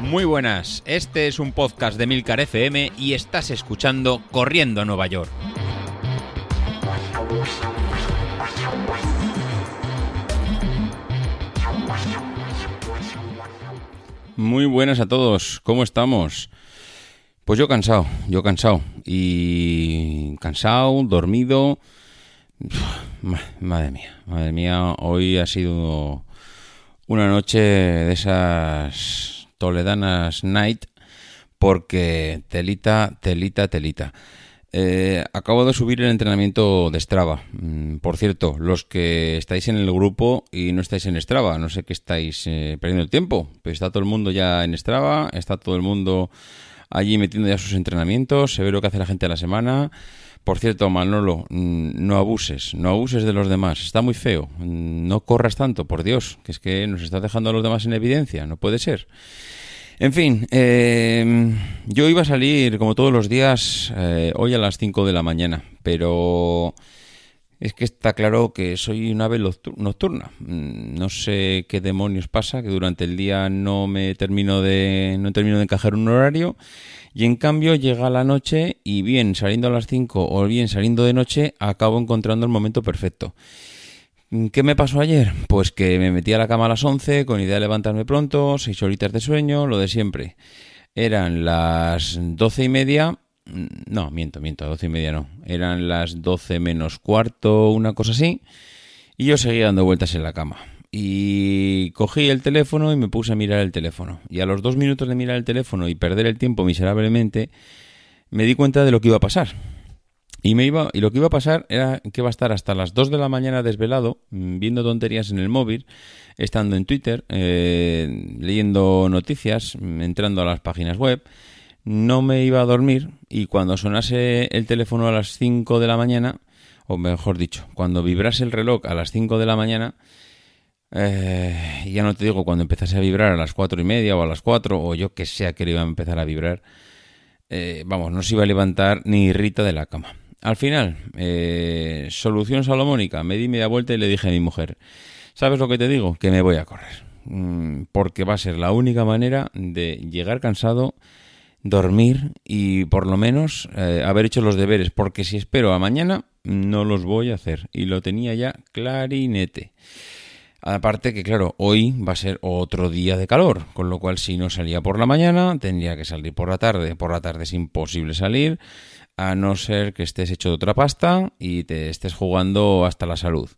Muy buenas, este es un podcast de Milcar FM y estás escuchando Corriendo a Nueva York. Muy buenas a todos, ¿cómo estamos? Pues yo cansado, yo cansado. Y cansado, dormido. Madre mía, madre mía, hoy ha sido una noche de esas toledanas night porque telita, telita, telita. Eh, acabo de subir el entrenamiento de Strava. Mm, por cierto, los que estáis en el grupo y no estáis en Strava, no sé qué estáis eh, perdiendo el tiempo. Pero está todo el mundo ya en Strava, está todo el mundo allí metiendo ya sus entrenamientos, se ve lo que hace la gente a la semana. Por cierto, Manolo, mm, no abuses, no abuses de los demás, está muy feo. Mm, no corras tanto, por Dios, que es que nos está dejando a los demás en evidencia, no puede ser. En fin, em, yo iba a salir como todos los días eh, hoy a las 5 de la mañana, pero es que está claro que soy una ave nocturna. Mm, no sé qué demonios pasa, que durante el día no me termino de no termino de encajar un horario y en cambio llega la noche y bien saliendo a las 5 o bien saliendo de noche acabo encontrando el momento perfecto. ¿Qué me pasó ayer? Pues que me metí a la cama a las 11 con idea de levantarme pronto, 6 horitas de sueño, lo de siempre. Eran las doce y media, mm, no, miento, miento, doce y media no, eran las 12 menos cuarto, una cosa así, y yo seguía dando vueltas en la cama. Y cogí el teléfono y me puse a mirar el teléfono. Y a los dos minutos de mirar el teléfono y perder el tiempo miserablemente, me di cuenta de lo que iba a pasar. Y, me iba, y lo que iba a pasar era que iba a estar hasta las 2 de la mañana desvelado, mm, viendo tonterías en el móvil, estando en Twitter, eh, leyendo noticias, mm, entrando a las páginas web. No me iba a dormir y cuando sonase el teléfono a las 5 de la mañana, o mejor dicho, cuando vibrase el reloj a las 5 de la mañana, eh, ya no te digo cuando empezase a vibrar a las 4 y media o a las 4, o yo que sea que iba a empezar a vibrar, eh, vamos, no se iba a levantar ni Rita de la cama. Al final, eh, solución salomónica, me di media vuelta y le dije a mi mujer, ¿sabes lo que te digo? Que me voy a correr. Mm, porque va a ser la única manera de llegar cansado, dormir y por lo menos eh, haber hecho los deberes. Porque si espero a mañana, no los voy a hacer. Y lo tenía ya clarinete. Aparte que, claro, hoy va a ser otro día de calor, con lo cual si no salía por la mañana, tendría que salir por la tarde. Por la tarde es imposible salir a no ser que estés hecho de otra pasta y te estés jugando hasta la salud.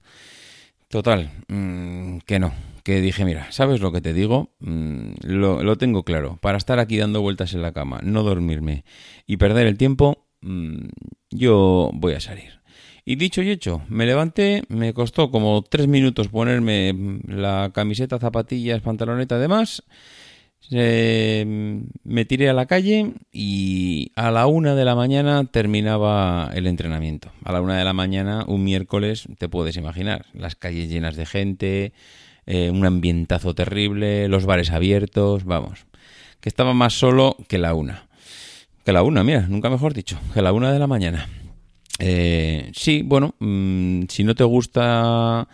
Total, mm, que no, que dije, mira, ¿sabes lo que te digo? Mm, lo, tengo claro, para estar aquí dando vueltas en la cama, no dormirme y perder el tiempo, mm, yo voy a salir. Y dicho y hecho, me levanté, me costó como tres minutos ponerme la camiseta, zapatillas, pantaloneta, además me tiré a la calle y a la una de la mañana terminaba el entrenamiento. A la una de la mañana, un miércoles, te puedes imaginar, las calles llenas de gente, eh, un ambientazo terrible, los bares abiertos, vamos, que estaba más solo que la una. Que la una, mira, nunca mejor dicho, que la una de la mañana. Eh, sí, bueno, mm, si no te gusta,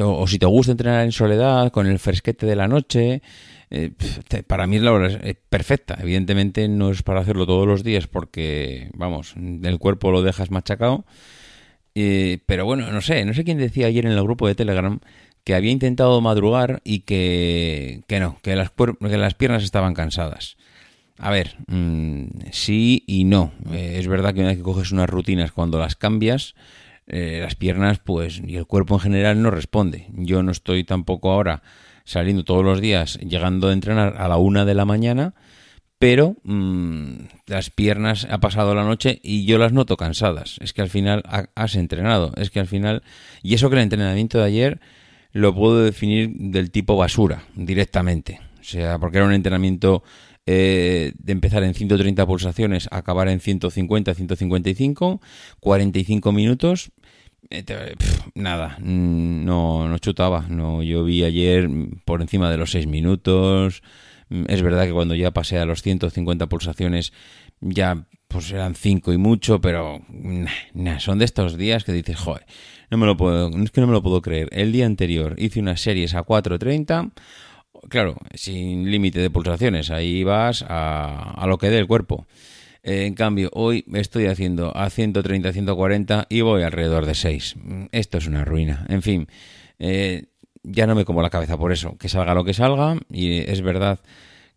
o si te gusta entrenar en soledad, con el fresquete de la noche, eh, para mí la hora perfecta. Evidentemente no es para hacerlo todos los días porque, vamos, el cuerpo lo dejas machacado. pero bueno, no sé, no sé quién decía ayer en el grupo de Telegram que había intentado madrugar y que, que no, que las, que las piernas estaban cansadas. A ver, mm, sí y no. Eh, es verdad que una vez que coges unas rutinas, cuando las cambias, eh, las piernas, pues, y el cuerpo en general no responde. Yo no estoy tampoco ahora saliendo todos los días, llegando a entrenar a la una de la mañana, pero mm, las piernas ha pasado la noche y yo las noto cansadas. Es que al final has entrenado, es que al final, y eso que el entrenamiento de ayer lo puedo definir del tipo basura, directamente. O sea, porque era un entrenamiento eh, de empezar en 130 pulsaciones, acabar en 150, 155, 45 minutos eh, nada, mm, no, no chutaba. No, yo vi ayer por encima de los 6 minutos. Mm, es verdad que cuando ya pasé a los 150 pulsaciones ya pues eran 5 y mucho, pero son de estos días que dices, joder, No me lo puedo, es que no me lo puedo creer. El día anterior hice unas series a 4.30, claro, sin límite de pulsaciones, ahí vas a, a lo que dé el cuerpo. En cambio, hoy estoy haciendo a 130, 140 y voy alrededor de 6. Esto es una ruina. En fin, eh, ya no me como la cabeza por eso. Que salga lo que salga. Y es verdad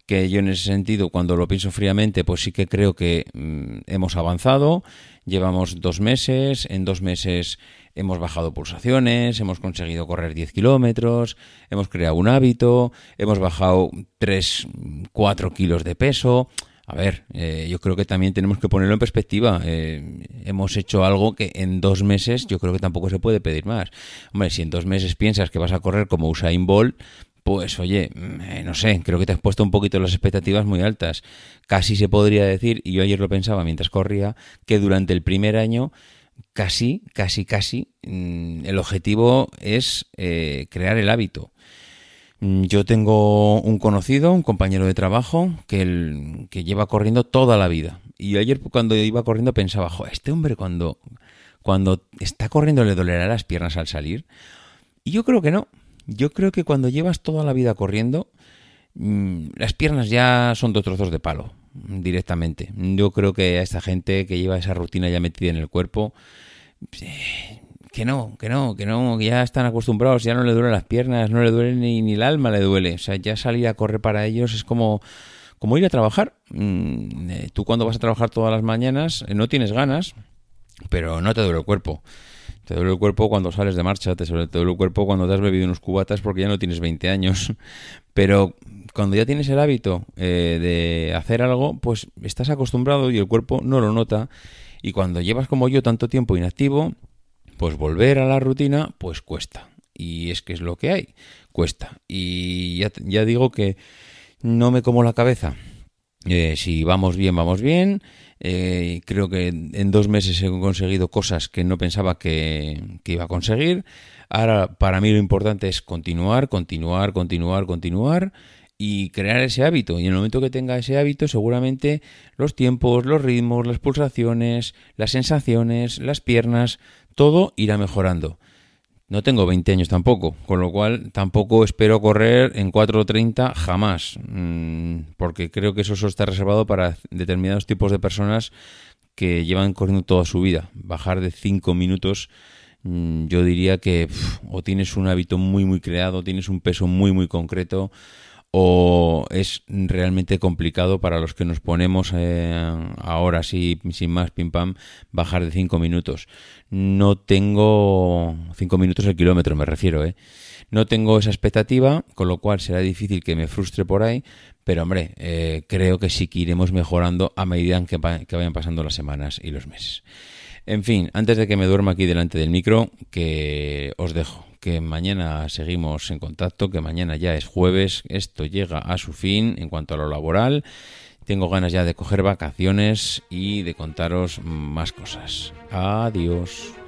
que yo en ese sentido, cuando lo pienso fríamente, pues sí que creo que mm, hemos avanzado. Llevamos dos meses. En dos meses hemos bajado pulsaciones, hemos conseguido correr 10 kilómetros, hemos creado un hábito, hemos bajado 3, 4 kilos de peso. A ver, eh, yo creo que también tenemos que ponerlo en perspectiva. Eh, hemos hecho algo que en dos meses yo creo que tampoco se puede pedir más. Hombre, si en dos meses piensas que vas a correr como Usain Bolt, pues oye, mm, eh, no sé, creo que te has puesto un poquito las expectativas muy altas. Casi se podría decir, y yo ayer lo pensaba mientras corría, que durante el primer año casi, casi, casi, mm, el objetivo es crear el hábito. Mm, yo tengo un conocido, un compañero de trabajo, que, que lleva corriendo toda la vida. Y ayer cuando iba corriendo pensaba, jo, este hombre cuando, cuando está corriendo le dolerá las piernas al salir. Y yo creo que no. Yo creo que cuando llevas toda la vida corriendo, mm, las piernas ya son dos trozos de palo, directamente. Yo creo que a esta gente que lleva esa rutina ya metida en el cuerpo, eh, que no, que no, que no, que ya están acostumbrados, ya no le duelen las piernas, no le duele ni, ni el alma le duele. O sea, ya salir a correr para ellos es como, como ir a trabajar. Mm, eh, tú cuando vas a trabajar todas las mañanas eh, no tienes ganas, pero no te duele el cuerpo. Te duele el cuerpo cuando sales de marcha, te duele, el cuerpo cuando te has bebido unos cubatas porque ya no tienes 20 años. Pero cuando ya tienes el hábito eh, de hacer algo, pues estás acostumbrado y el cuerpo no lo nota. Y cuando llevas como yo tanto tiempo inactivo, pues volver a la rutina, pues cuesta. Y es que es lo que hay, cuesta. Y ya, ya digo que no me como la cabeza. Eh, si vamos bien, vamos bien. Eh, creo que en dos meses he conseguido cosas que no pensaba que, que, iba a conseguir. Ahora, para mí lo importante es continuar, continuar, continuar, continuar y crear ese hábito. Y en el momento que tenga ese hábito, seguramente los tiempos, los ritmos, las pulsaciones, las sensaciones, las piernas, todo irá mejorando. No tengo 20 años tampoco, con lo cual tampoco espero correr en 4.30 jamás, mm, porque creo que eso solo está reservado para determinados tipos de personas que llevan corriendo toda su vida. Bajar de 5 minutos, mm, yo diría que o tienes un hábito muy muy creado, tienes un peso muy muy concreto, o es realmente complicado para los que nos ponemos eh, ahora sí, sin más pim pam, bajar de 5 minutos. No tengo 5 minutos el kilómetro, me refiero, ¿eh? No tengo esa expectativa, con lo cual será difícil que me frustre por ahí, pero hombre, eh, creo que sí que iremos mejorando a medida que, que vayan pasando las semanas y los meses. En fin, antes de que me duerma aquí delante del micro, que os dejo que mañana seguimos en contacto, que mañana ya es jueves, esto llega a su fin en cuanto a lo laboral. Tengo ganas ya de coger vacaciones y de contaros más cosas. Adiós.